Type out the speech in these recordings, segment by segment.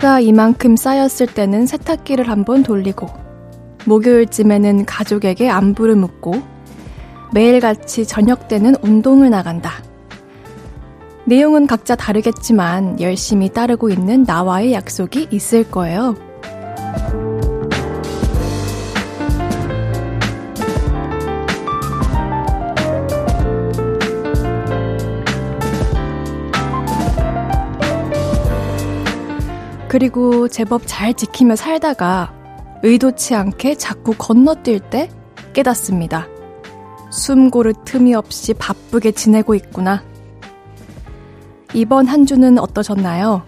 빨래가 이만큼 쌓였을 때는 세탁기를 한번 돌리고, 목요일쯤에는 가족에게 안부를 묻고, 매일같이 저녁 때는 운동을 나간다. 내용은 각자 다르겠지만 열심히 따르고 있는 나와의 약속이 있을 거예요. 그리고 제법 잘 지키며 살다가 의도치 않게 자꾸 건너뛸 때 깨닫습니다. 숨 고를 틈이 없이 바쁘게 지내고 있구나. 이번 한 주는 어떠셨나요?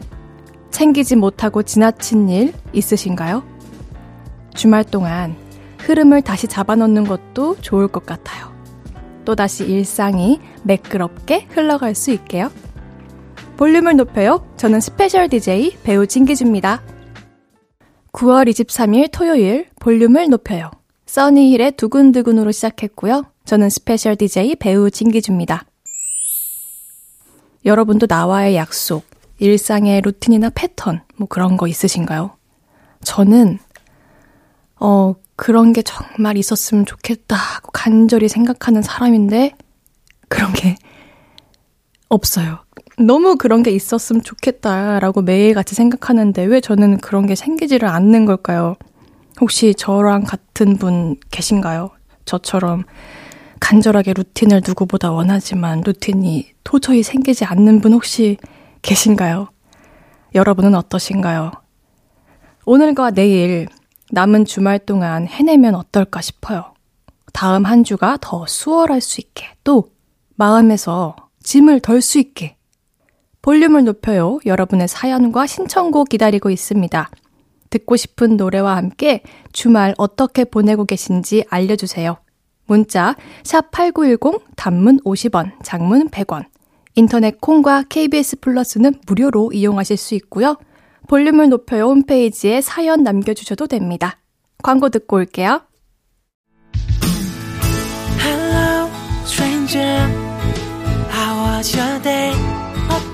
챙기지 못하고 지나친 일 있으신가요? 주말 동안 흐름을 다시 잡아놓는 것도 좋을 것 같아요. 또다시 일상이 매끄럽게 흘러갈 수 있게요. 볼륨을 높여요. 저는 스페셜 DJ 배우 진기주입니다. 9월 23일 토요일 볼륨을 높여요. 써니힐의 두근두근으로 시작했고요. 저는 스페셜 DJ 배우 진기주입니다. 여러분도 나와의 약속, 일상의 루틴이나 패턴, 뭐 그런 거 있으신가요? 저는, 어, 그런 게 정말 있었으면 좋겠다 하고 간절히 생각하는 사람인데, 그런 게 없어요. 너무 그런 게 있었으면 좋겠다라고 매일같이 생각하는데 왜 저는 그런 게 생기지를 않는 걸까요? 혹시 저랑 같은 분 계신가요? 저처럼 간절하게 루틴을 누구보다 원하지만 루틴이 도저히 생기지 않는 분 혹시 계신가요? 여러분은 어떠신가요? 오늘과 내일 남은 주말 동안 해내면 어떨까 싶어요. 다음 한 주가 더 수월할 수 있게 또 마음에서 짐을 덜 수 있게 볼륨을 높여요. 여러분의 사연과 신청곡 기다리고 있습니다. 듣고 싶은 노래와 함께 주말 어떻게 보내고 계신지 알려주세요. 문자 샵8910 단문 50원, 장문 100원. 인터넷 콩과 KBS 플러스는 무료로 이용하실 수 있고요. 볼륨을 높여요 홈페이지에 사연 남겨주셔도 됩니다. 광고 듣고 올게요. Hello,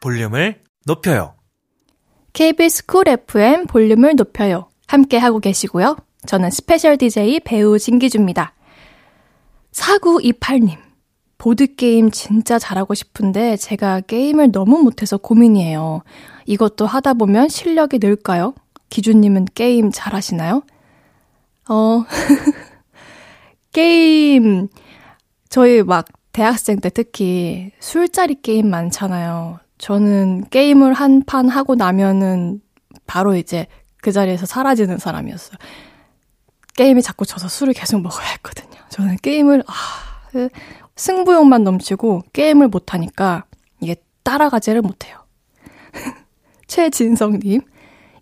볼륨을 높여요. KBS 쿨 FM 볼륨을 높여요. 함께 하고 계시고요. 저는 스페셜 DJ 배우 진기주입니다. 4928님. 보드게임 진짜 잘하고 싶은데 제가 게임을 너무 못해서 고민이에요. 이것도 하다 보면 실력이 늘까요? 기준님은 게임 잘하시나요? 어, 게임, 저희 막 대학생 때 특히 술자리 게임 많잖아요. 저는 게임을 한 판 하고 나면은 바로 이제 그 자리에서 사라지는 사람이었어요. 게임이 자꾸 져서 술을 계속 먹어야 했거든요. 저는 게임을, 아, 그 승부욕만 넘치고 게임을 못하니까 이게 따라가지를 못해요. 최진성님,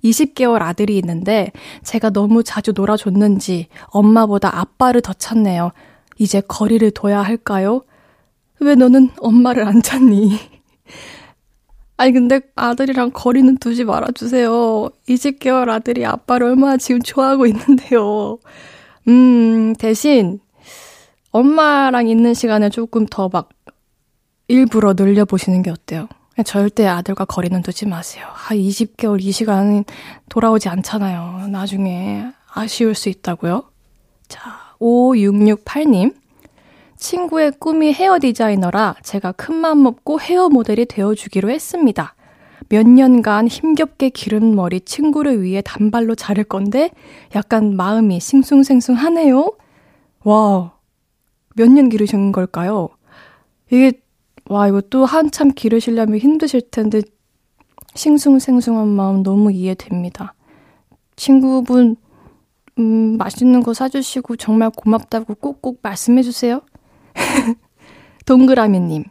20개월 아들이 있는데 제가 너무 자주 놀아줬는지 엄마보다 아빠를 더 찾네요. 이제 거리를 둬야 할까요? 왜 너는 엄마를 안 찾니? 아니, 근데 아들이랑 거리는 두지 말아주세요. 20개월 아들이 아빠를 얼마나 지금 좋아하고 있는데요. 음, 대신, 엄마랑 있는 시간을 조금 더 막, 일부러 늘려보시는 게 어때요? 절대 아들과 거리는 두지 마세요. 아, 20개월 이 시간은 돌아오지 않잖아요. 나중에 아쉬울 수 있다고요? 자, 5668님. 친구의 꿈이 헤어 디자이너라 제가 큰맘 먹고 헤어 모델이 되어주기로 했습니다. 몇 년간 힘겹게 기른 머리 친구를 위해 단발로 자를 건데 약간 마음이 싱숭생숭하네요. 와, 몇 년 기르신 걸까요? 이게, 와, 이거 또 한참 기르시려면 힘드실 텐데, 싱숭생숭한 마음 너무 이해됩니다. 친구분, 음, 맛있는 거 사주시고 정말 고맙다고 꼭꼭 말씀해주세요. 동그라미님.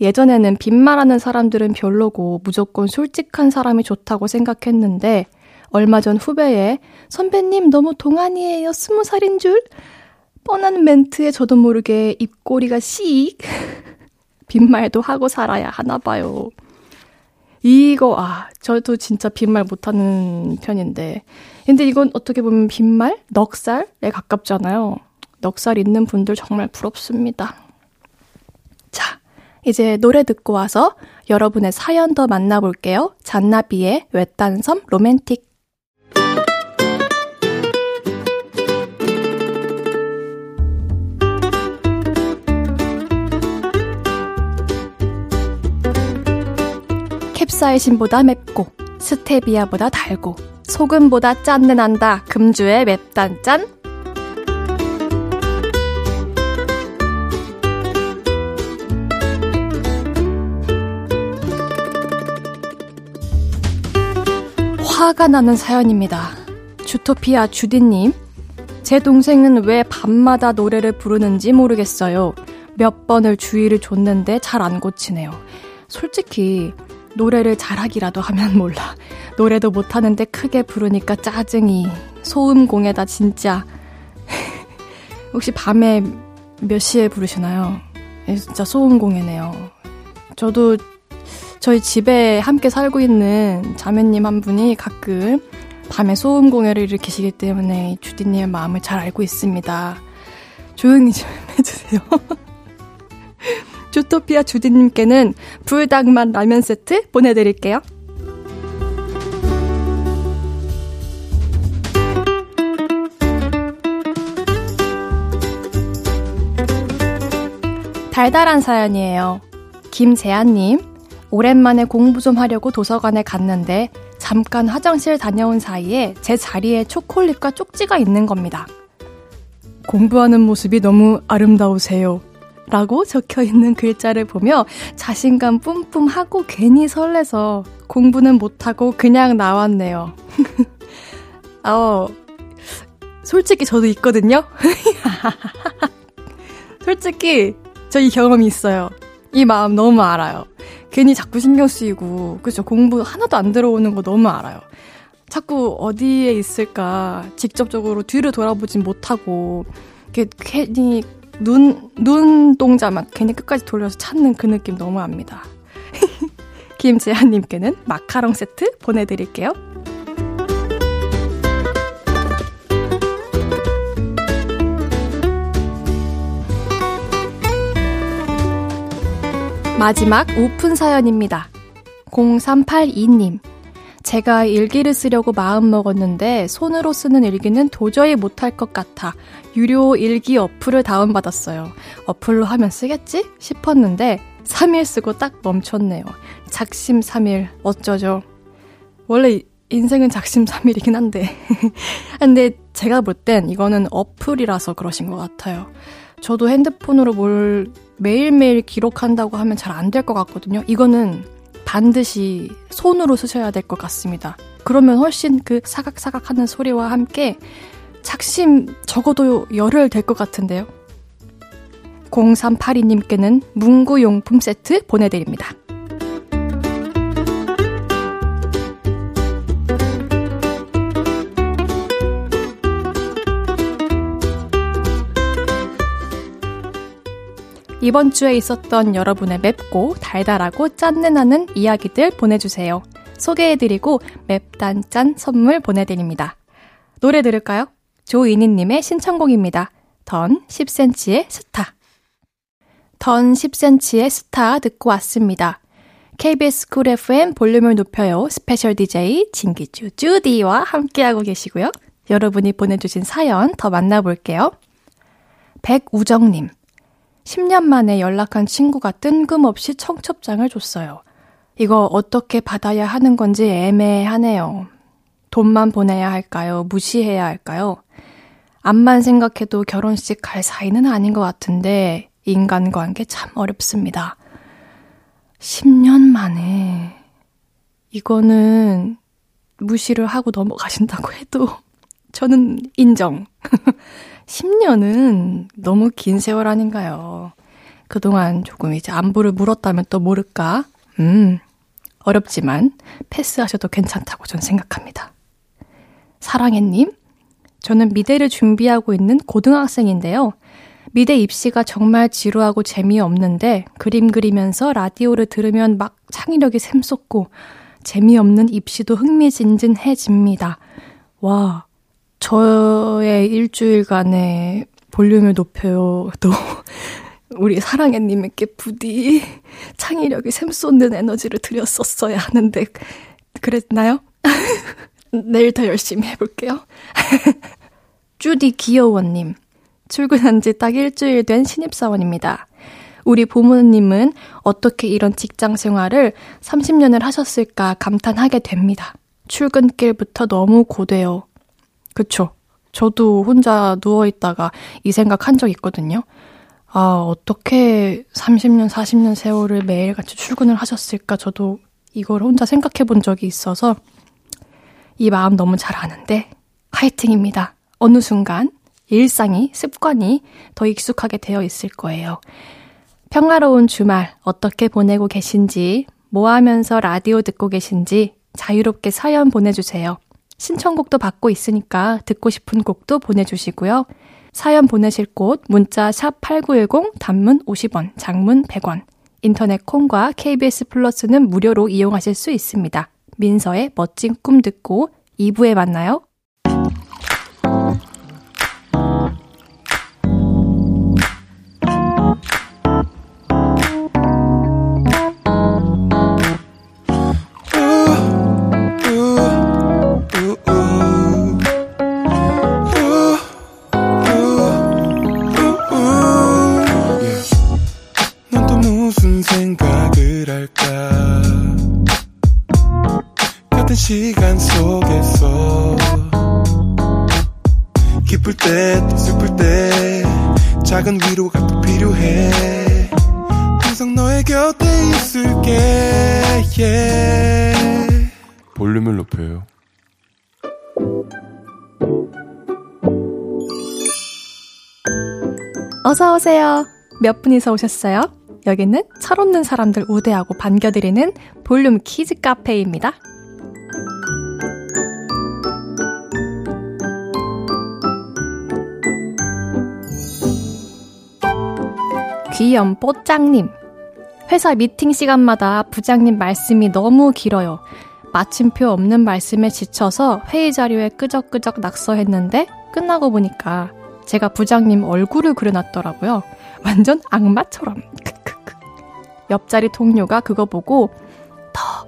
예전에는 빈말하는 사람들은 별로고 무조건 솔직한 사람이 좋다고 생각했는데 얼마 전 후배에 선배님 너무 동안이에요. 스무 살인 줄? 뻔한 멘트에 저도 모르게 입꼬리가 씩. 빈말도 하고 살아야 하나 봐요. 이거, 아, 저도 진짜 빈말 못하는 편인데. 근데 이건 어떻게 보면 빈말? 넉살에 가깝잖아요. 넉살 있는 분들 정말 부럽습니다. 자, 이제 노래 듣고 와서 여러분의 사연 더 만나볼게요. 잔나비의 외딴섬 로맨틱. 캡사이신보다 맵고 스테비아보다 달고 소금보다 짠내 난다 금주의 맵단짠 화가 나는 사연입니다. 주토피아 주디님 제 동생은 왜 밤마다 노래를 부르는지 모르겠어요. 몇 번을 주의를 줬는데 잘 안 고치네요. 솔직히 노래를 잘하기라도 하면 몰라. 노래도 못하는데 크게 부르니까 짜증이. 소음공에다 진짜. 혹시 밤에 몇 시에 부르시나요? 예, 진짜 소음공해네요. 저도 저희 집에 함께 살고 있는 자매님 한 분이 가끔 밤에 소음공해를 일으키시기 때문에 주디님의 마음을 잘 알고 있습니다. 조용히 좀 해주세요. 주토피아 주디님께는 불닭맛 라면 세트 보내드릴게요. 달달한 사연이에요. 김재한님, 오랜만에 공부 좀 하려고 도서관에 갔는데 잠깐 화장실 다녀온 사이에 제 자리에 초콜릿과 쪽지가 있는 겁니다. 공부하는 모습이 너무 아름다우세요. 라고 적혀 있는 글자를 보며 자신감 뿜뿜 하고 괜히 설레서 공부는 못하고 그냥 나왔네요. 어, 솔직히 저도 있거든요? 솔직히 저이 경험이 있어요. 이 마음 너무 알아요. 괜히 자꾸 신경 쓰이고, 그죠? 공부 하나도 안 들어오는 거 너무 알아요. 자꾸 어디에 있을까 직접적으로 뒤를 돌아보진 못하고, 괜히 눈, 눈동자 막 괜히 끝까지 돌려서 찾는 그 느낌 너무 압니다. 김재한님께는 마카롱 세트 보내드릴게요. 마지막 오픈 사연입니다. 0382님. 제가 일기를 쓰려고 마음 먹었는데 손으로 쓰는 일기는 도저히 못할 것 같아 유료 일기 어플을 다운받았어요. 어플로 하면 쓰겠지? 싶었는데 3일 쓰고 딱 멈췄네요. 작심 3일 어쩌죠? 원래 인생은 작심 3일이긴 한데 근데 제가 볼 땐 이거는 어플이라서 그러신 것 같아요. 저도 핸드폰으로 뭘 매일매일 기록한다고 하면 잘 안 될 것 같거든요. 이거는 반드시 손으로 쓰셔야 될 것 같습니다. 그러면 훨씬 그 사각사각 하는 소리와 함께 착심 적어도 열흘 될 것 같은데요. 0382님께는 문구용품 세트 보내드립니다. 이번 주에 있었던 여러분의 맵고 달달하고 짠내 나는 이야기들 보내주세요. 소개해드리고 맵단짠 선물 보내드립니다. 노래 들을까요? 조이니님의 신청곡입니다. 던 10cm의 스타. 던 10cm의 스타 듣고 왔습니다. KBS 쿨 FM 볼륨을 높여요. 스페셜 DJ 진기주 주디와 함께하고 계시고요. 여러분이 보내주신 사연 더 만나볼게요. 백우정님. 10년 만에 연락한 친구가 뜬금없이 청첩장을 줬어요. 이거 어떻게 받아야 하는 건지 애매하네요. 돈만 보내야 할까요? 무시해야 할까요? 암만 생각해도 결혼식 갈 사이는 아닌 것 같은데 인간관계 참 어렵습니다. 10년 만에 이거는 무시를 하고 넘어가신다고 해도 저는 인정. 10년은 너무 긴 세월 아닌가요? 그동안 조금 이제 안부를 물었다면 또 모를까? 음, 어렵지만 패스하셔도 괜찮다고 전 생각합니다. 사랑해님, 저는 미대를 준비하고 있는 고등학생인데요. 미대 입시가 정말 지루하고 재미없는데 그림 그리면서 라디오를 들으면 막 창의력이 샘솟고 재미없는 입시도 흥미진진해집니다. 와, 저의 일주일간의 볼륨을 높여요. 또 우리 사랑해님에게 부디 창의력이 샘솟는 에너지를 드렸었어야 하는데 그랬나요? 내일 더 열심히 해볼게요. 쭈디 귀여워님. 출근한 지 딱 일주일 된 신입사원입니다. 우리 부모님은 어떻게 이런 직장 생활을 30년을 하셨을까 감탄하게 됩니다. 출근길부터 너무 고돼요. 그쵸. 저도 혼자 누워있다가 이 생각 한 적 있거든요. 아, 어떻게 30년, 40년 세월을 매일같이 출근을 하셨을까 저도 이걸 혼자 생각해 본 적이 있어서 이 마음 너무 잘 아는데 화이팅입니다. 어느 순간 일상이, 습관이 더 익숙하게 되어 있을 거예요. 평화로운 주말 어떻게 보내고 계신지, 뭐 하면서 라디오 듣고 계신지 자유롭게 사연 보내주세요. 신청곡도 받고 있으니까 듣고 싶은 곡도 보내주시고요. 사연 보내실 곳 문자 샵 8910 단문 50원, 장문 100원. 인터넷 콩과 KBS 플러스는 무료로 이용하실 수 있습니다. 민서의 멋진 꿈 듣고 2부에 만나요. 어서 오세요. 몇 분이서 오셨어요? 여기는 철없는 사람들 우대하고 반겨드리는 볼륨 키즈 카페입니다. 귀염 뽀짱님. 회사 미팅 시간마다 부장님 말씀이 너무 길어요. 마침표 없는 말씀에 지쳐서 회의 자료에 끄적끄적 낙서했는데 끝나고 보니까 제가 부장님 얼굴을 그려놨더라고요. 완전 악마처럼. 옆자리 동료가 그거 보고 더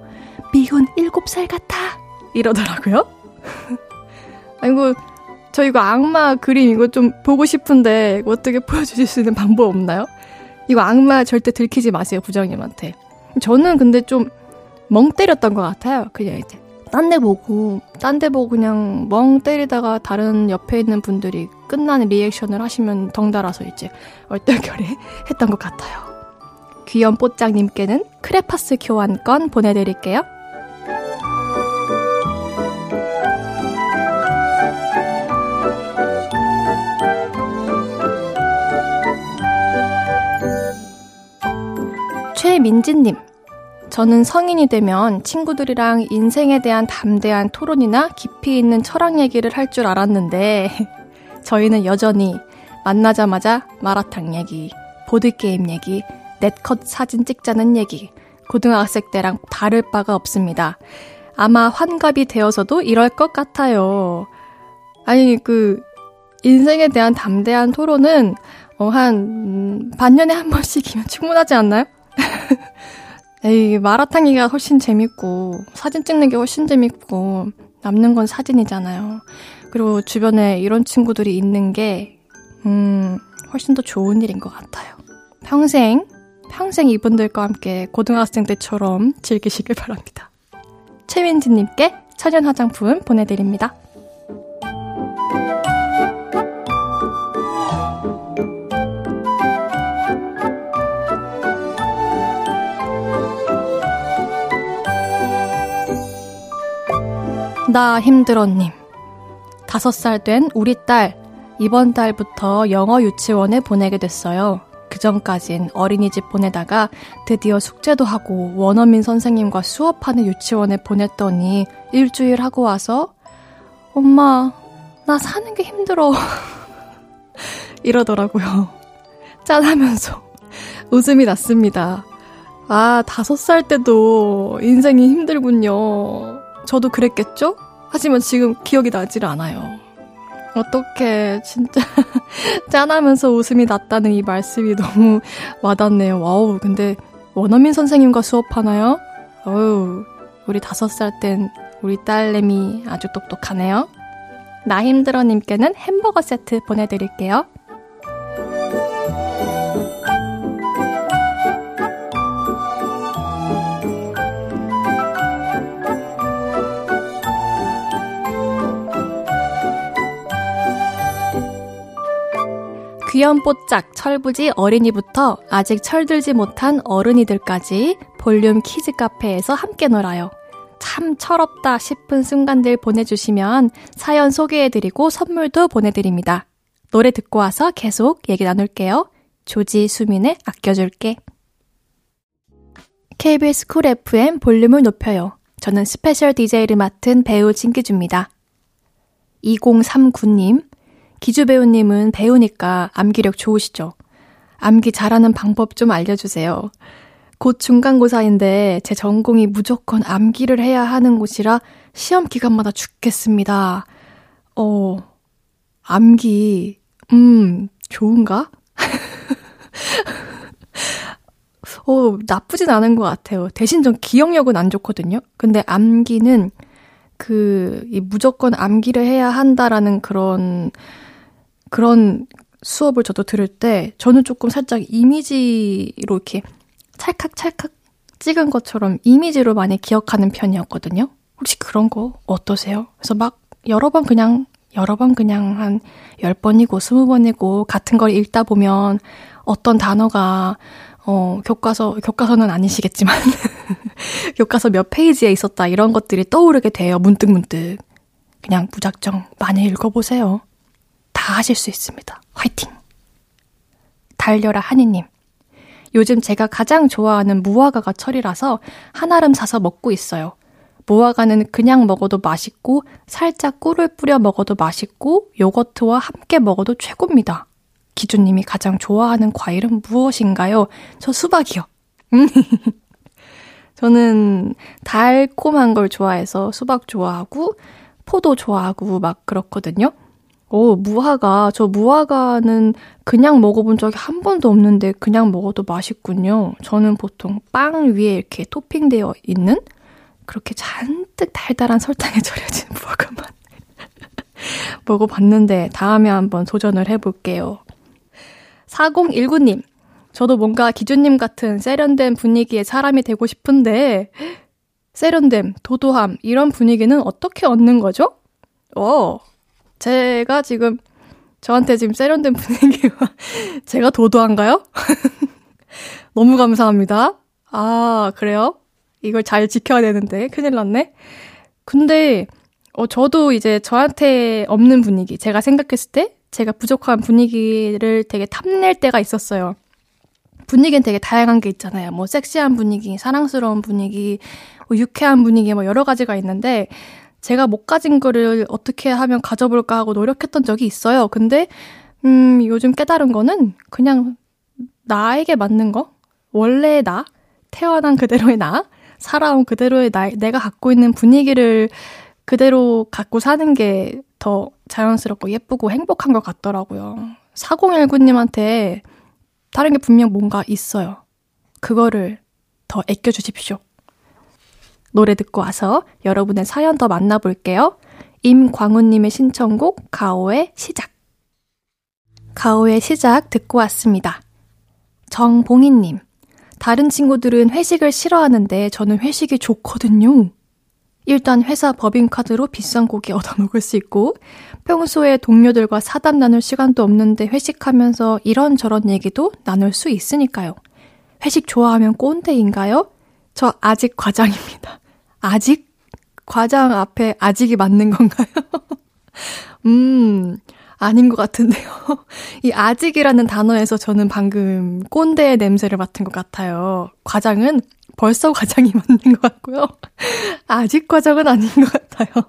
미운 7살 같아 이러더라고요. 아이고 저 이거 악마 그림 이거 좀 보고 싶은데 어떻게 보여주실 수 있는 방법 없나요? 이거 악마 절대 들키지 마세요 부장님한테. 저는 근데 좀 멍 때렸던 것 같아요. 그냥 이제 딴 데 보고, 딴 데 보고 그냥 멍 때리다가 다른 옆에 있는 분들이 끝나는 리액션을 하시면 덩달아서 이제 얼떨결에 했던 것 같아요. 귀염 뽀짱님께는 크레파스 교환권 보내드릴게요. 최민지님, 저는 성인이 되면 친구들이랑 인생에 대한 담대한 토론이나 깊이 있는 철학 얘기를 할 줄 알았는데, 저희는 여전히 만나자마자 마라탕 얘기, 보드게임 얘기, 넷컷 사진 찍자는 얘기, 고등학생 때랑 다를 바가 없습니다. 아마 환갑이 되어서도 이럴 것 같아요. 아니, 그, 인생에 대한 담대한 토론은, 어, 한, 음, 반년에 한 번씩이면 충분하지 않나요? 에이, 마라탕이가 훨씬 재밌고, 사진 찍는 게 훨씬 재밌고, 남는 건 사진이잖아요. 그리고 주변에 이런 친구들이 있는 게, 음, 훨씬 더 좋은 일인 것 같아요. 평생, 평생 이분들과 함께 고등학생 때처럼 즐기시길 바랍니다. 최민지님께 천연 화장품 보내드립니다. 나 힘들어님. 다섯 살 된 우리 딸, 이번 달부터 영어 유치원에 보내게 됐어요. 그 전까진 어린이집 보내다가 드디어 숙제도 하고 원어민 선생님과 수업하는 유치원에 보냈더니 일주일 하고 와서 엄마, 나 사는 게 힘들어. 이러더라고요. 짠하면서 웃음이 났습니다. 아, 다섯 살 때도 인생이 힘들군요. 저도 그랬겠죠? 하지만 지금 기억이 나질 않아요. 어떻게 진짜 짠하면서 웃음이 났다는 이 말씀이 너무 와닿네요. 와우, 근데 원어민 선생님과 수업하나요? 어우, 우리 다섯 살 땐 우리 딸내미 아주 똑똑하네요. 나 힘들어님께는 햄버거 세트 보내드릴게요. 귀염뽀짝 철부지 어린이부터 아직 철들지 못한 어른이들까지 볼륨 키즈 카페에서 함께 놀아요. 참 철없다 싶은 순간들 보내주시면 사연 소개해드리고 선물도 보내드립니다. 노래 듣고 와서 계속 얘기 나눌게요. 조지 수민의 아껴줄게. KBS 쿨 FM 볼륨을 높여요. 저는 스페셜 DJ를 맡은 배우 진기주입니다. 2039님, 기주 배우님은 배우니까 암기력 좋으시죠? 암기 잘하는 방법 좀 알려주세요. 곧 중간고사인데 제 전공이 무조건 암기를 해야 하는 곳이라 시험 기간마다 죽겠습니다. 어, 암기, 음, 좋은가? 어, 나쁘진 않은 것 같아요. 대신 전 기억력은 안 좋거든요. 근데 암기는 그, 이 무조건 암기를 해야 한다라는 그런 그런 수업을 저도 들을 때 저는 조금 살짝 이미지로 이렇게 찰칵찰칵 찍은 것처럼 이미지로 많이 기억하는 편이었거든요. 혹시 그런 거 어떠세요? 그래서 막 여러 번 그냥 여러 번 그냥 한 10번이고 20번이고 같은 걸 읽다 보면 어떤 단어가 어, 교과서, 교과서는 아니시겠지만, 교과서 몇 페이지에 있었다, 이런 것들이 떠오르게 돼요, 문득문득. 그냥 무작정 많이 읽어보세요. 다 하실 수 있습니다. 화이팅! 달려라 하니님. 요즘 제가 가장 좋아하는 무화과가 철이라서 한아름 사서 먹고 있어요. 무화과는 그냥 먹어도 맛있고 살짝 꿀을 뿌려 먹어도 맛있고 요거트와 함께 먹어도 최고입니다. 기준님이 가장 좋아하는 과일은 무엇인가요? 저 수박이요. 저는 달콤한 걸 좋아해서 수박 좋아하고 포도 좋아하고 막 그렇거든요. 오, 무화과. 저 무화과는 그냥 먹어본 적이 한 번도 없는데 그냥 먹어도 맛있군요. 저는 보통 빵 위에 이렇게 토핑되어 있는 그렇게 잔뜩 달달한 설탕에 절여진 무화과만 먹어봤는데 다음에 한번 도전을 해볼게요. 4019님, 저도 뭔가 기준님 같은 세련된 분위기의 사람이 되고 싶은데 세련됨, 도도함 이런 분위기는 어떻게 얻는 거죠? 어, 제가 지금 저한테 지금 세련된 분위기와 제가 도도한가요? 너무 감사합니다. 아, 그래요? 이걸 잘 지켜야 되는데 큰일 났네. 근데 어 저도 이제 저한테 없는 분위기, 제가 생각했을 때 제가 부족한 분위기를 되게 탐낼 때가 있었어요. 분위기는 되게 다양한 게 있잖아요. 뭐 섹시한 분위기, 사랑스러운 분위기, 뭐 유쾌한 분위기 뭐 여러 가지가 있는데 제가 못 가진 거를 어떻게 하면 가져볼까 하고 노력했던 적이 있어요. 근데, 음, 요즘 깨달은 거는 그냥 나에게 맞는 거? 원래의 나? 태어난 그대로의 나? 살아온 그대로의 나, 내가 갖고 있는 분위기를 그대로 갖고 사는 게 더 자연스럽고 예쁘고 행복한 것 같더라고요. 4019님한테 다른 게 분명 뭔가 있어요. 그거를 더 애껴주십시오. 노래 듣고 와서 여러분의 사연 더 만나볼게요. 임광훈님의 신청곡 가오의 시작. 가오의 시작 듣고 왔습니다. 정봉희님. 다른 친구들은 회식을 싫어하는데 저는 회식이 좋거든요. 일단 회사 법인카드로 비싼 고기 얻어 먹을 수 있고 평소에 동료들과 사담 나눌 시간도 없는데 회식하면서 이런저런 얘기도 나눌 수 있으니까요. 회식 좋아하면 꼰대인가요? 저 아직 과장입니다. 아직? 과장 앞에 아직이 맞는 건가요? 음, 아닌 것 같은데요. 이 아직이라는 단어에서 저는 방금 꼰대의 냄새를 맡은 것 같아요. 과장은 벌써 과장이 맞는 것 같고요. 아직 과장은 아닌 것 같아요.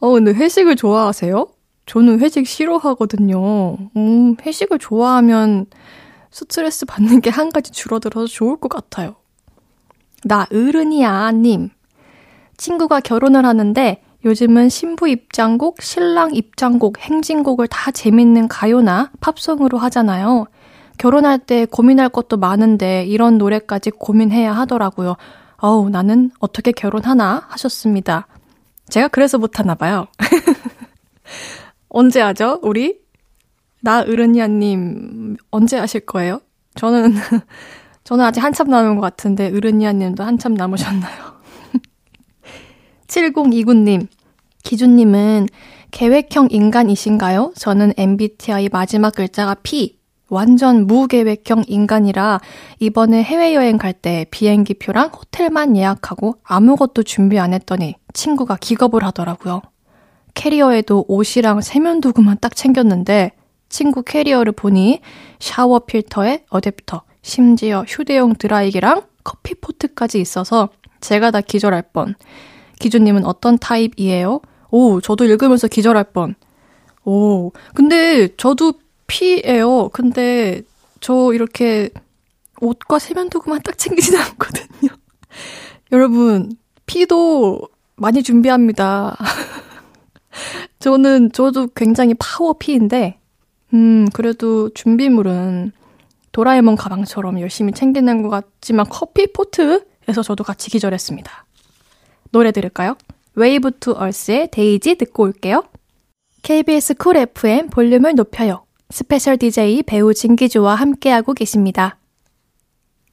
어, 근데 회식을 좋아하세요? 저는 회식 싫어하거든요. 음, 회식을 좋아하면 스트레스 받는 게 한 가지 줄어들어서 좋을 것 같아요. 나 어른이야, 님. 친구가 결혼을 하는데 요즘은 신부 입장곡, 신랑 입장곡, 행진곡을 다 재밌는 가요나 팝송으로 하잖아요. 결혼할 때 고민할 것도 많은데 이런 노래까지 고민해야 하더라고요. 어우, 나는 어떻게 결혼하나 하셨습니다. 제가 그래서 못하나 봐요. 언제 하죠, 우리? 나 으르니아님, 언제 하실 거예요? 저는, 저는 아직 한참 남은 것 같은데, 으르니아님도 한참 남으셨나요? 7029님, 기준님은 계획형 인간이신가요? 저는 MBTI 마지막 글자가 P. 완전 무계획형 인간이라 이번에 해외여행 갈 때 비행기 표랑 호텔만 예약하고 아무것도 준비 안 했더니 친구가 기겁을 하더라고요. 캐리어에도 옷이랑 세면도구만 딱 챙겼는데 친구 캐리어를 보니 샤워 필터에 어댑터, 심지어 휴대용 드라이기랑 커피포트까지 있어서 제가 다 기절할 뻔. 기주님은 어떤 타입이에요? 오, 저도 읽으면서 기절할 뻔. 오, 근데 저도 P예요. 근데 저 이렇게 옷과 세면도구만 딱 챙기진 않거든요. 여러분, P도 많이 준비합니다. 저는, 저도 굉장히 파워 P인데, 음, 그래도 준비물은 도라에몽 가방처럼 열심히 챙기는 것 같지만 커피 포트에서 저도 같이 기절했습니다. 노래 들을까요? wave to earth의 daisy 듣고 올게요. KBS 쿨 FM 볼륨을 높여요. 스페셜 DJ 배우 진기주와 함께하고 계십니다.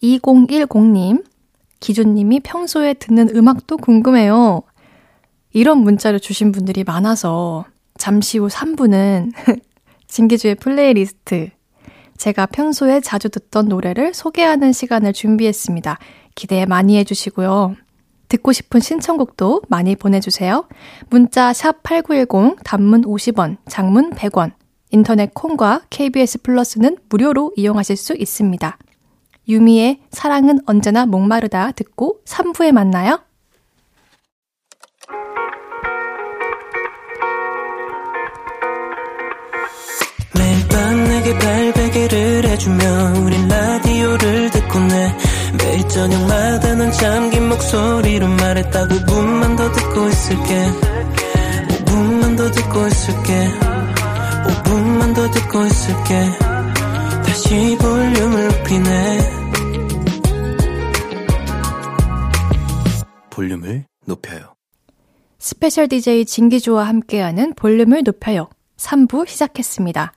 2010님, 기주님이 평소에 듣는 음악도 궁금해요. 이런 문자를 주신 분들이 많아서 잠시 후 3부는 진기주의 플레이리스트. 제가 평소에 자주 듣던 노래를 소개하는 시간을 준비했습니다. 기대 많이 해주시고요. 듣고 싶은 신청곡도 많이 보내주세요. 문자 샵 8910, 단문 50원, 장문 100원, 인터넷 콩과 KBS 플러스는 무료로 이용하실 수 있습니다. 유미의 사랑은 언제나 목마르다 듣고 3부에 만나요. 내게 발베개를 해주며 우린 라디오를 매일 저녁마다 넌 잠긴 목소리로 말했다 5분만 더 듣고 있을게. 5분만 더 듣고 있을게. 5분만 더 듣고 있을게. 다시 볼륨을 높이네. 볼륨을 높여요. 스페셜 DJ 진기주와 함께하는 볼륨을 높여요. 3부 시작했습니다.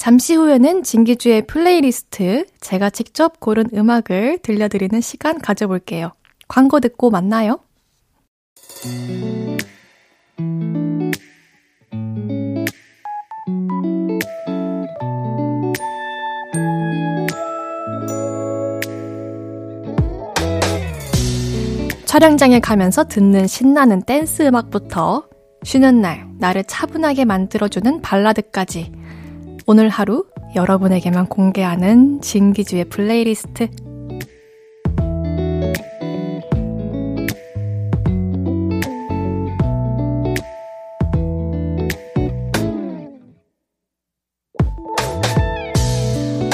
잠시 후에는 진기주의 플레이리스트, 제가 직접 고른 음악을 들려드리는 시간 가져볼게요. 광고 듣고 만나요. 촬영장에 가면서 듣는 신나는 댄스 음악부터 쉬는 날 나를 차분하게 만들어주는 발라드까지 오늘 하루 여러분에게만 공개하는 진기주의 플레이리스트.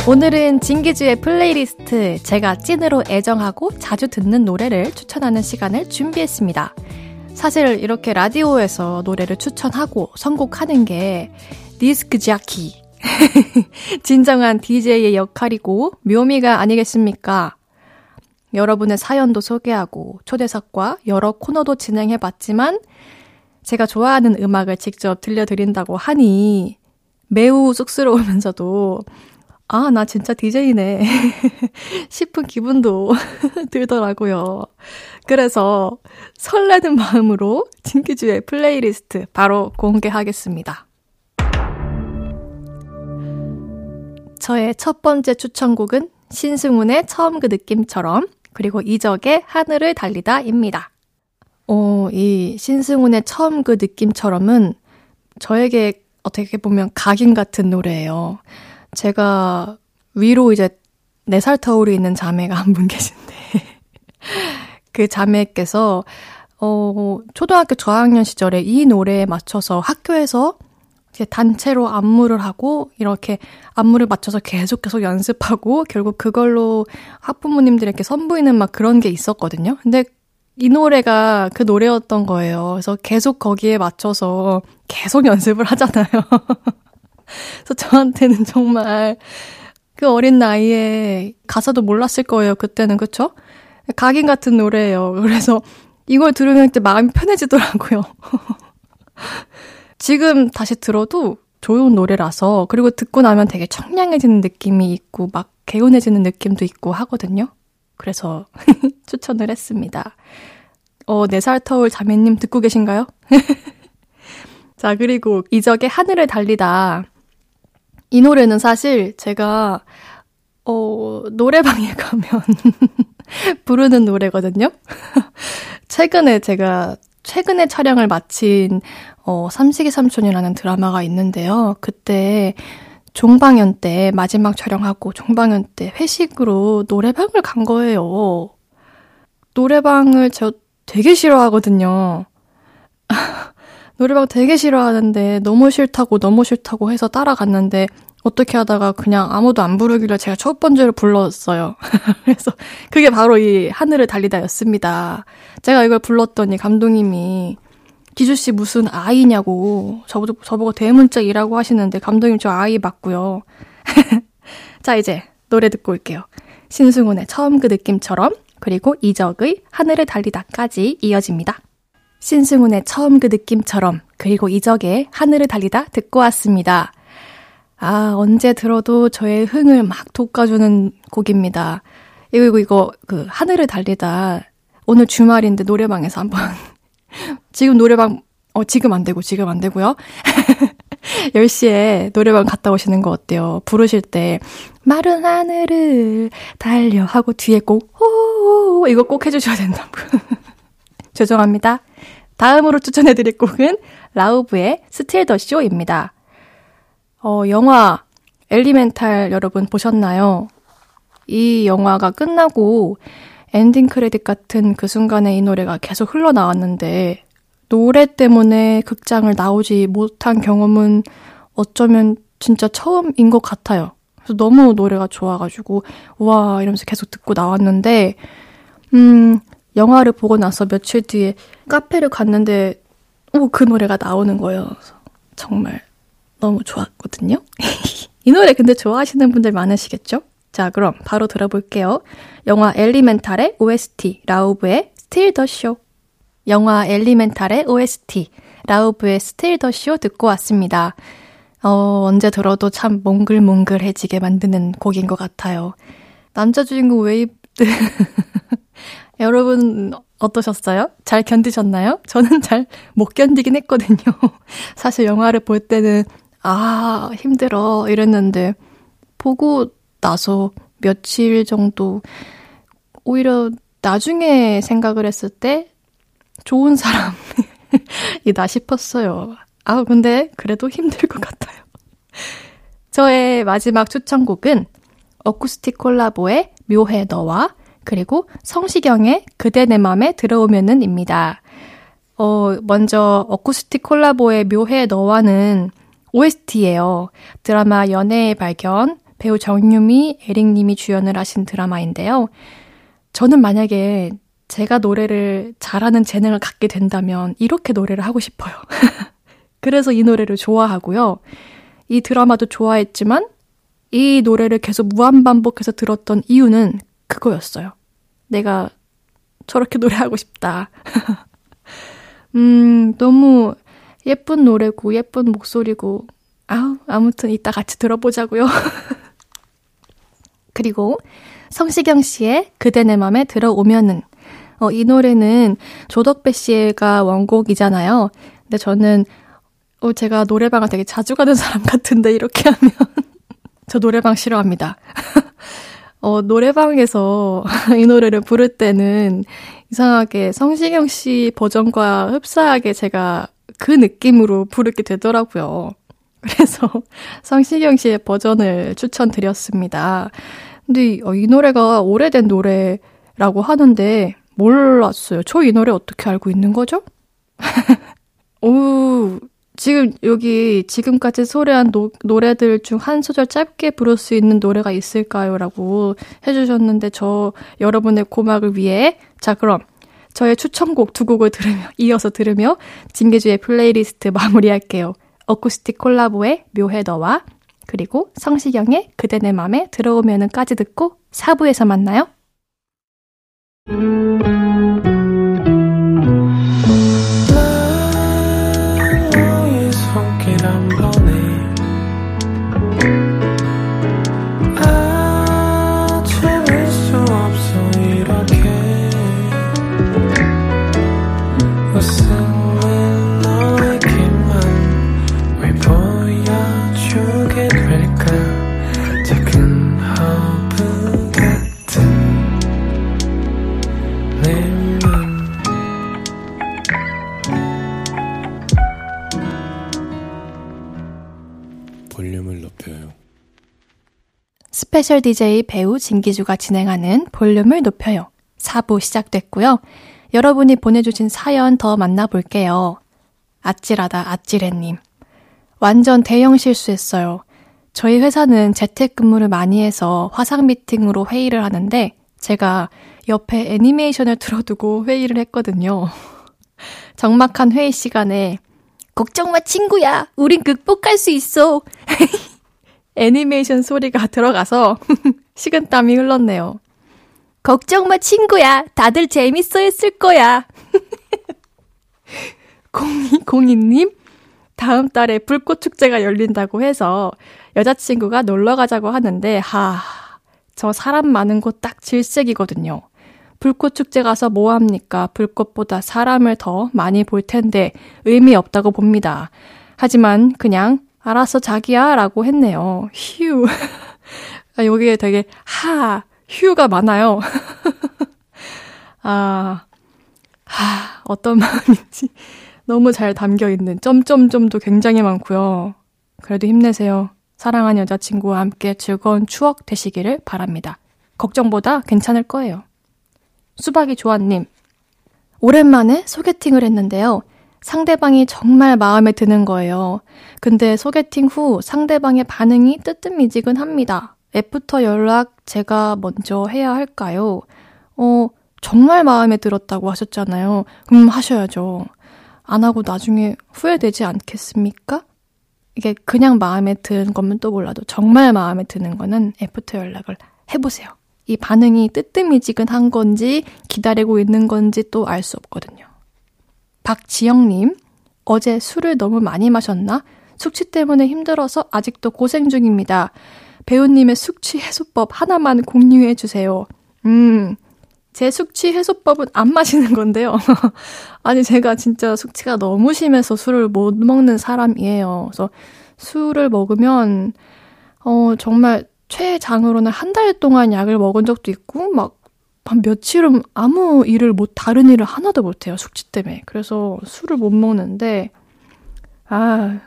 오늘은 진기주의 플레이리스트 제가 찐으로 애정하고 자주 듣는 노래를 추천하는 시간을 준비했습니다. 사실 이렇게 라디오에서 노래를 추천하고 선곡하는 게 디스크 자키 진정한 DJ의 역할이고 묘미가 아니겠습니까? 여러분의 사연도 소개하고 초대석과 여러 코너도 진행해 봤지만 제가 좋아하는 음악을 직접 들려드린다고 하니 매우 쑥스러우면서도 아, 나 진짜 DJ네. 싶은 기분도 들더라고요. 그래서 설레는 마음으로 진기주의 플레이리스트 바로 공개하겠습니다. 저의 첫 번째 추천곡은 신승훈의 처음 그 느낌처럼 그리고 이적의 하늘을 달리다입니다. 어, 이 신승훈의 처음 그 느낌처럼은 저에게 어떻게 보면 각인 같은 노래예요. 제가 위로 이제 4살 터울이 있는 자매가 한 분 계신데, 그 자매께서, 어, 초등학교 저학년 시절에 이 노래에 맞춰서 학교에서 이제 단체로 안무를 하고, 이렇게 안무를 맞춰서 계속 계속 연습하고, 결국 그걸로 학부모님들에게 선보이는 막 그런 게 있었거든요. 근데 이 노래가 그 노래였던 거예요. 그래서 계속 거기에 맞춰서 계속 연습을 하잖아요. 그래서 저한테는 정말 그 어린 나이에 가사도 몰랐을 거예요. 그때는 그쵸? 각인 같은 노래예요. 그래서 이걸 들으면 이제 마음이 편해지더라고요. 지금 다시 들어도 좋은 노래라서 그리고 듣고 나면 되게 청량해지는 느낌이 있고 막 개운해지는 느낌도 있고 하거든요. 그래서 추천을 했습니다. 어, 4살 터울 자매님 듣고 계신가요? 자, 그리고 이적의 하늘을 달리다. 이 노래는 사실 제가, 어, 노래방에 가면 부르는 노래거든요. 최근에 제가, 최근에 촬영을 마친, 어, 삼식이 삼촌이라는 드라마가 있는데요. 그때 종방연 때 마지막 촬영하고 종방연 때 회식으로 노래방을 간 거예요. 노래방을 저 되게 싫어하거든요. 노래방 되게 싫어하는데 너무 싫다고 너무 싫다고 해서 따라갔는데 어떻게 하다가 그냥 아무도 안 부르길래 제가 첫 번째로 불렀어요. 그래서 그게 바로 이 하늘을 달리다였습니다. 제가 이걸 불렀더니 감독님이 기주 씨 무슨 아이냐고 저보고, 저보고 대문짝이라고 하시는데 감독님 저 아이 맞고요. 자 이제 노래 듣고 올게요. 신승훈의 처음 그 느낌처럼 그리고 이적의 하늘을 달리다까지 이어집니다. 신승훈의 처음 그 느낌처럼 그리고 이적의 하늘을 달리다 듣고 왔습니다. 아, 언제 들어도 저의 흥을 막 돋궈주는 곡입니다. 이거, 이거, 그, 하늘을 달리다. 오늘 주말인데 노래방에서 한번. 지금 노래방, 어, 지금 안 되고, 지금 안 되고요. 10시에 노래방 갔다 오시는 거 어때요? 부르실 때, 마른 하늘을 달려 하고 뒤에 꼭, 호, 이거 꼭 해주셔야 된다고. 죄송합니다. 다음으로 추천해드릴 곡은 라우브의 Steal the Show입니다. 어, 영화 엘리멘탈 여러분 보셨나요? 이 영화가 끝나고 엔딩 크레딧 같은 그 순간에 이 노래가 계속 흘러나왔는데 노래 때문에 극장을 나오지 못한 경험은 어쩌면 진짜 처음인 것 같아요. 그래서 너무 노래가 좋아가지고, 와, 이러면서 계속 듣고 나왔는데, 음, 영화를 보고 나서 며칠 뒤에 카페를 갔는데, 오, 그 노래가 나오는 거예요. 정말 너무 좋았거든요. 이 노래 근데 좋아하시는 분들 많으시겠죠? 자, 그럼 바로 들어볼게요. 영화 엘리멘탈의 OST, 라우브의 Steal the Show. 영화 엘리멘탈의 OST, 라우브의 Steal the Show 듣고 왔습니다. 어, 언제 들어도 참 몽글몽글해지게 만드는 곡인 것 같아요. 남자 주인공 웨이브, 여러분 어떠셨어요? 잘 견디셨나요? 저는 잘 못 견디긴 했거든요. 사실 영화를 볼 때는 아, 힘들어 이랬는데 보고 나서 며칠 정도 오히려 나중에 생각을 했을 때 좋은 사람이다 싶었어요. 아, 근데 그래도 힘들 것 같아요. 저의 마지막 추천곡은 어쿠스틱 콜라보의 묘해 너와 그리고 성시경의 그대 내 맘에 들어오면은 입니다. 어, 먼저 어쿠스틱 콜라보의 묘해 너와는 OST예요. 드라마 연애의 발견, 배우 정유미, 에릭님이 주연을 하신 드라마인데요. 저는 만약에 제가 노래를 잘하는 재능을 갖게 된다면 이렇게 노래를 하고 싶어요. 그래서 이 노래를 좋아하고요. 이 드라마도 좋아했지만 이 노래를 계속 무한반복해서 들었던 이유는 그거였어요. 내가 저렇게 노래하고 싶다. 음, 너무 예쁜 노래고, 예쁜 목소리고, 아우, 아무튼 이따 같이 들어보자고요. 그리고 성시경 씨의 그대 내 맘에 들어오면은, 어, 이 노래는 조덕배 씨가 원곡이잖아요. 근데 저는, 어, 제가 노래방을 되게 자주 가는 사람 같은데, 이렇게 하면. 저 노래방 싫어합니다. 어, 노래방에서 이 노래를 부를 때는 이상하게 성시경 씨 버전과 흡사하게 제가 그 느낌으로 부르게 되더라고요. 그래서 성시경 씨의 버전을 추천드렸습니다. 근데 어, 이 노래가 오래된 노래라고 하는데 몰랐어요. 저 이 노래 어떻게 알고 있는 거죠? 오, 지금 여기 지금까지 소개한 노, 노래들 중 한 소절 짧게 부를 수 있는 노래가 있을까요? 라고 해주셨는데 저 여러분의 고막을 위해 자 그럼 저의 추천곡 두 곡을 들으며 이어서 들으며 진기주의 플레이리스트 마무리할게요. 어쿠스틱 콜라보의 묘해 너와 그리고 성시경의 그대 내 맘에 들어오면은까지 듣고 4부에서 만나요. Música 스페셜 DJ 배우 진기주가 진행하는 볼륨을 높여요. 4부 시작됐고요. 여러분이 보내주신 사연 더 만나볼게요. 아찔하다 아찔해님. 완전 대형 실수했어요. 저희 회사는 재택근무를 많이 해서 화상 미팅으로 회의를 하는데 제가 옆에 애니메이션을 틀어두고 회의를 했거든요. 적막한 회의 시간에 걱정 마 친구야. 우린 극복할 수 있어. 애니메이션 소리가 들어가서 식은땀이 흘렀네요. 걱정 마, 친구야. 다들 재밌어 했을 거야. 공이, 공이님, 다음 달에 불꽃 축제가 열린다고 해서 여자친구가 놀러 가자고 하는데, 하, 저 사람 많은 곳 딱 질색이거든요. 불꽃 축제 가서 뭐 합니까? 불꽃보다 사람을 더 많이 볼 텐데 의미 없다고 봅니다. 하지만 그냥 알았어, 자기야. 라고 했네요. 휴. 아, 여기에 되게 하, 휴가 많아요. 아, 하, 어떤 마음인지 너무 잘 담겨 있는 점점점도 굉장히 많고요. 그래도 힘내세요. 사랑하는 여자친구와 함께 즐거운 추억 되시기를 바랍니다. 걱정보다 괜찮을 거예요. 수박이 조아님. 오랜만에 소개팅을 했는데요. 상대방이 정말 마음에 드는 거예요. 근데 소개팅 후 상대방의 반응이 뜨뜻미지근합니다. 애프터 연락 제가 먼저 해야 할까요? 어, 정말 마음에 들었다고 하셨잖아요. 음, 하셔야죠. 안 하고 나중에 후회되지 않겠습니까? 이게 그냥 마음에 드는 거면 또 몰라도 정말 마음에 드는 거는 애프터 연락을 해보세요. 이 반응이 뜨뜻미지근한 건지 기다리고 있는 건지 또 알 수 없거든요. 박지영님, 어제 술을 너무 많이 마셨나? 숙취 때문에 힘들어서 아직도 고생 중입니다. 배우님의 숙취 해소법 하나만 공유해 주세요. 음, 제 숙취 해소법은 안 마시는 건데요. 아니, 제가 진짜 숙취가 너무 심해서 술을 못 먹는 사람이에요. 그래서 술을 먹으면, 어, 정말 최장으로는 한 달 동안 약을 먹은 적도 있고, 막 한 며칠은 아무 일을 못, 다른 일을 하나도 못해요, 숙취 때문에. 그래서 술을 못 먹는데, 아,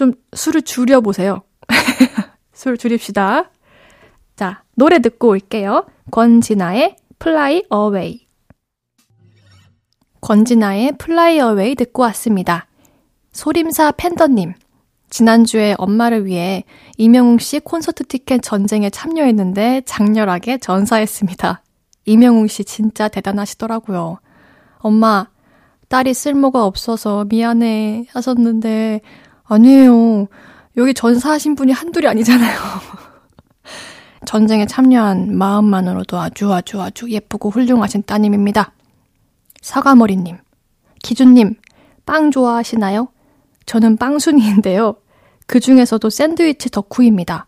좀 술을 줄여보세요. 술 줄입시다. 자, 노래 듣고 올게요. 권진아의 Fly Away. 권진아의 Fly Away 듣고 왔습니다. 소림사 팬더님. 지난주에 엄마를 위해 이명웅 씨 콘서트 티켓 전쟁에 참여했는데 장렬하게 전사했습니다. 이명웅 씨 진짜 대단하시더라고요. 엄마, 딸이 쓸모가 없어서 미안해 하셨는데, 아니에요. 여기 전사하신 분이 한둘이 아니잖아요. 전쟁에 참여한 마음만으로도 아주 아주 아주 예쁘고 훌륭하신 따님입니다. 사과머리님, 기준님, 빵 좋아하시나요? 저는 빵순이인데요. 그 중에서도 샌드위치 덕후입니다.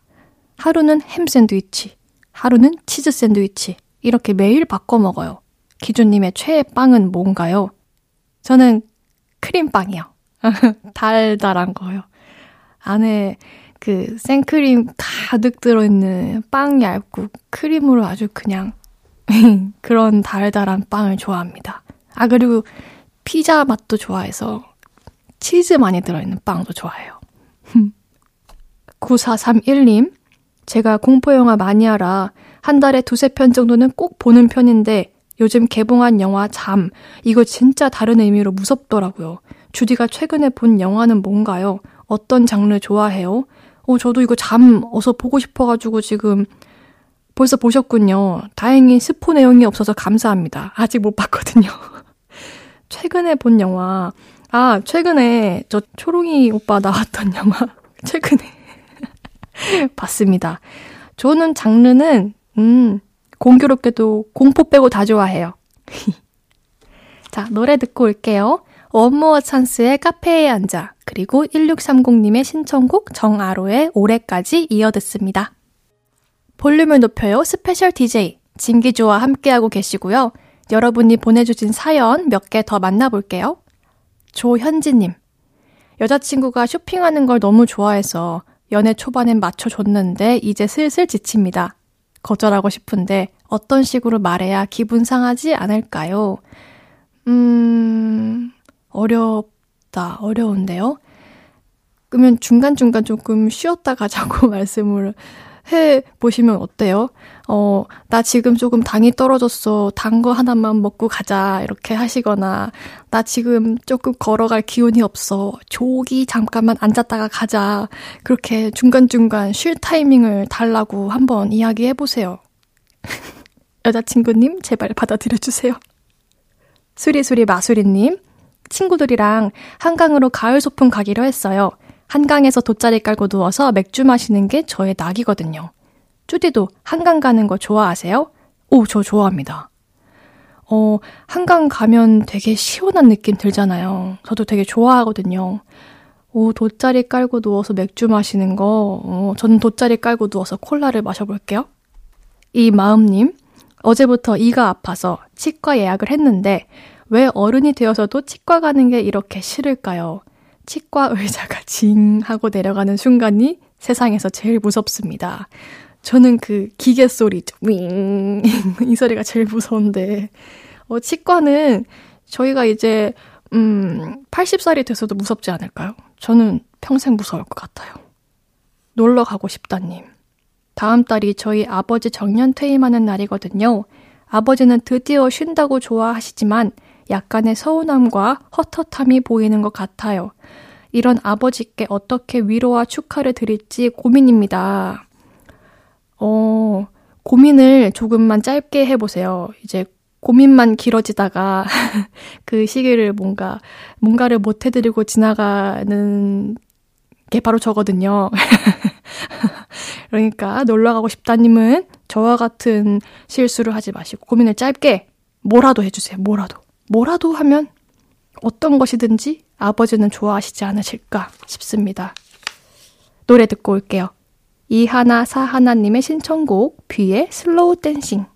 하루는 햄 샌드위치, 하루는 치즈 샌드위치, 이렇게 매일 바꿔 먹어요. 기준님의 최애 빵은 뭔가요? 저는 크림빵이요. 달달한 거요. 안에 그 생크림 가득 들어있는 빵 얇고 크림으로 아주 그냥 그런 달달한 빵을 좋아합니다. 아, 그리고 피자 맛도 좋아해서 치즈 많이 들어있는 빵도 좋아해요. 9431님, 제가 공포영화 마니아라 한 달에 두세 편 정도는 꼭 보는 편인데 요즘 개봉한 영화 잠, 이거 진짜 다른 의미로 무섭더라고요. 주디가 최근에 본 영화는 뭔가요? 어떤 장르 좋아해요? 어, 저도 이거 잠 어서 보고 싶어가지고 지금 벌써 보셨군요. 다행히 스포 내용이 없어서 감사합니다. 아직 못 봤거든요. 최근에 본 영화. 아, 최근에 저 초롱이 오빠 나왔던 영화. 최근에 봤습니다. 저는 장르는, 음, 공교롭게도 공포 빼고 다 좋아해요. 자, 노래 듣고 올게요. 원모어 찬스의 카페에 앉아, 그리고 1630님의 신청곡 정아로의 올해까지 이어 듣습니다. 볼륨을 높여요 스페셜 DJ 진기주와 함께하고 계시고요. 여러분이 보내주신 사연 몇 개 더 만나볼게요. 조현지님. 여자친구가 쇼핑하는 걸 너무 좋아해서 연애 초반엔 맞춰줬는데 이제 슬슬 지칩니다. 거절하고 싶은데 어떤 식으로 말해야 기분 상하지 않을까요? 음, 어렵다. 어려운데요? 그러면 중간중간 조금 쉬었다 가자고 말씀을 해 보시면 어때요? 어, 나 지금 조금 당이 떨어졌어. 단 거 하나만 먹고 가자. 이렇게 하시거나, 나 지금 조금 걸어갈 기운이 없어. 조기 잠깐만 앉았다가 가자. 그렇게 중간중간 쉴 타이밍을 달라고 한번 이야기해 보세요. 여자친구님, 제발 받아들여주세요. 수리수리 마수리님, 친구들이랑 한강으로 가을 소풍 가기로 했어요. 한강에서 돗자리 깔고 누워서 맥주 마시는 게 저의 낙이거든요. 쭈디도 한강 가는 거 좋아하세요? 오, 저 좋아합니다. 어, 한강 가면 되게 시원한 느낌 들잖아요. 저도 되게 좋아하거든요. 오, 돗자리 깔고 누워서 맥주 마시는 거, 어, 저는 돗자리 깔고 누워서 콜라를 마셔볼게요. 이 마음님, 어제부터 이가 아파서 치과 예약을 했는데, 왜 어른이 되어서도 치과 가는 게 이렇게 싫을까요? 치과 의자가 징 하고 내려가는 순간이 세상에서 제일 무섭습니다. 저는 그 기계 소리, 윙, 이 소리가 제일 무서운데, 어, 치과는 저희가 이제, 음, 80살이 돼서도 무섭지 않을까요? 저는 평생 무서울 것 같아요. 놀러 가고 싶다님. 다음 달이 저희 아버지 정년 퇴임하는 날이거든요. 아버지는 드디어 쉰다고 좋아하시지만 약간의 서운함과 헛헛함이 보이는 것 같아요. 이런 아버지께 어떻게 위로와 축하를 드릴지 고민입니다. 어, 고민을 조금만 짧게 해보세요. 이제 고민만 길어지다가 그 시기를 뭔가, 뭔가를 못 해드리고 지나가는 게 바로 저거든요. 그러니까 놀러 가고 싶다님은 저와 같은 실수를 하지 마시고 고민을 짧게 뭐라도 해주세요. 뭐라도. 뭐라도 하면 어떤 것이든지 아버지는 좋아하시지 않으실까 싶습니다. 노래 듣고 올게요. 이하나 사하나님의 신청곡 뷔의 Slow Dancing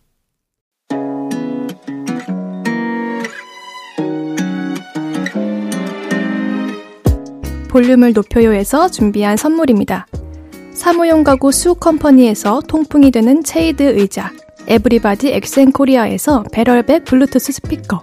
볼륨을 높여요에서 준비한 선물입니다. 사무용 가구 수컴퍼니에서 통풍이 되는 체이드 의자 에브리바디 엑센코리아에서 배럴백 블루투스 스피커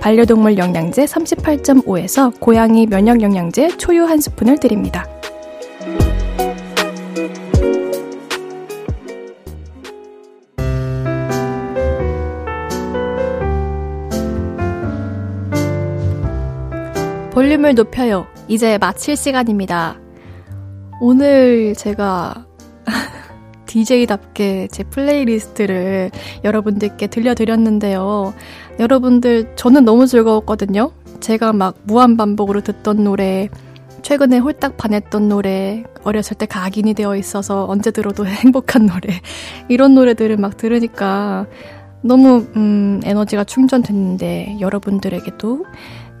반려동물 영양제 38.5에서 고양이 면역 영양제 초유 한 스푼을 드립니다. 볼륨을 높여요. 이제 마칠 시간입니다. 오늘 제가 DJ답게 제 플레이리스트를 여러분들께 들려드렸는데요. 여러분들, 저는 너무 즐거웠거든요. 제가 막 무한반복으로 듣던 노래, 최근에 홀딱 반했던 노래, 어렸을 때 각인이 되어 있어서 언제 들어도 행복한 노래, 이런 노래들을 막 들으니까 너무, 음, 에너지가 충전됐는데, 여러분들에게도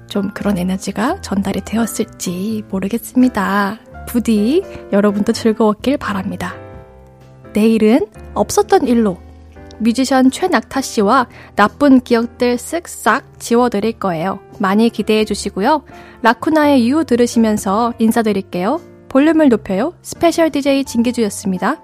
좀 그런 에너지가 전달이 되었을지 모르겠습니다. 부디 여러분도 즐거웠길 바랍니다. 내일은 없었던 일로 뮤지션 최낙타 씨와 나쁜 기억들 쓱싹 지워드릴 거예요. 많이 기대해 주시고요. 라쿠나의 유 들으시면서 인사드릴게요. 볼륨을 높여요. 스페셜 DJ 진기주였습니다.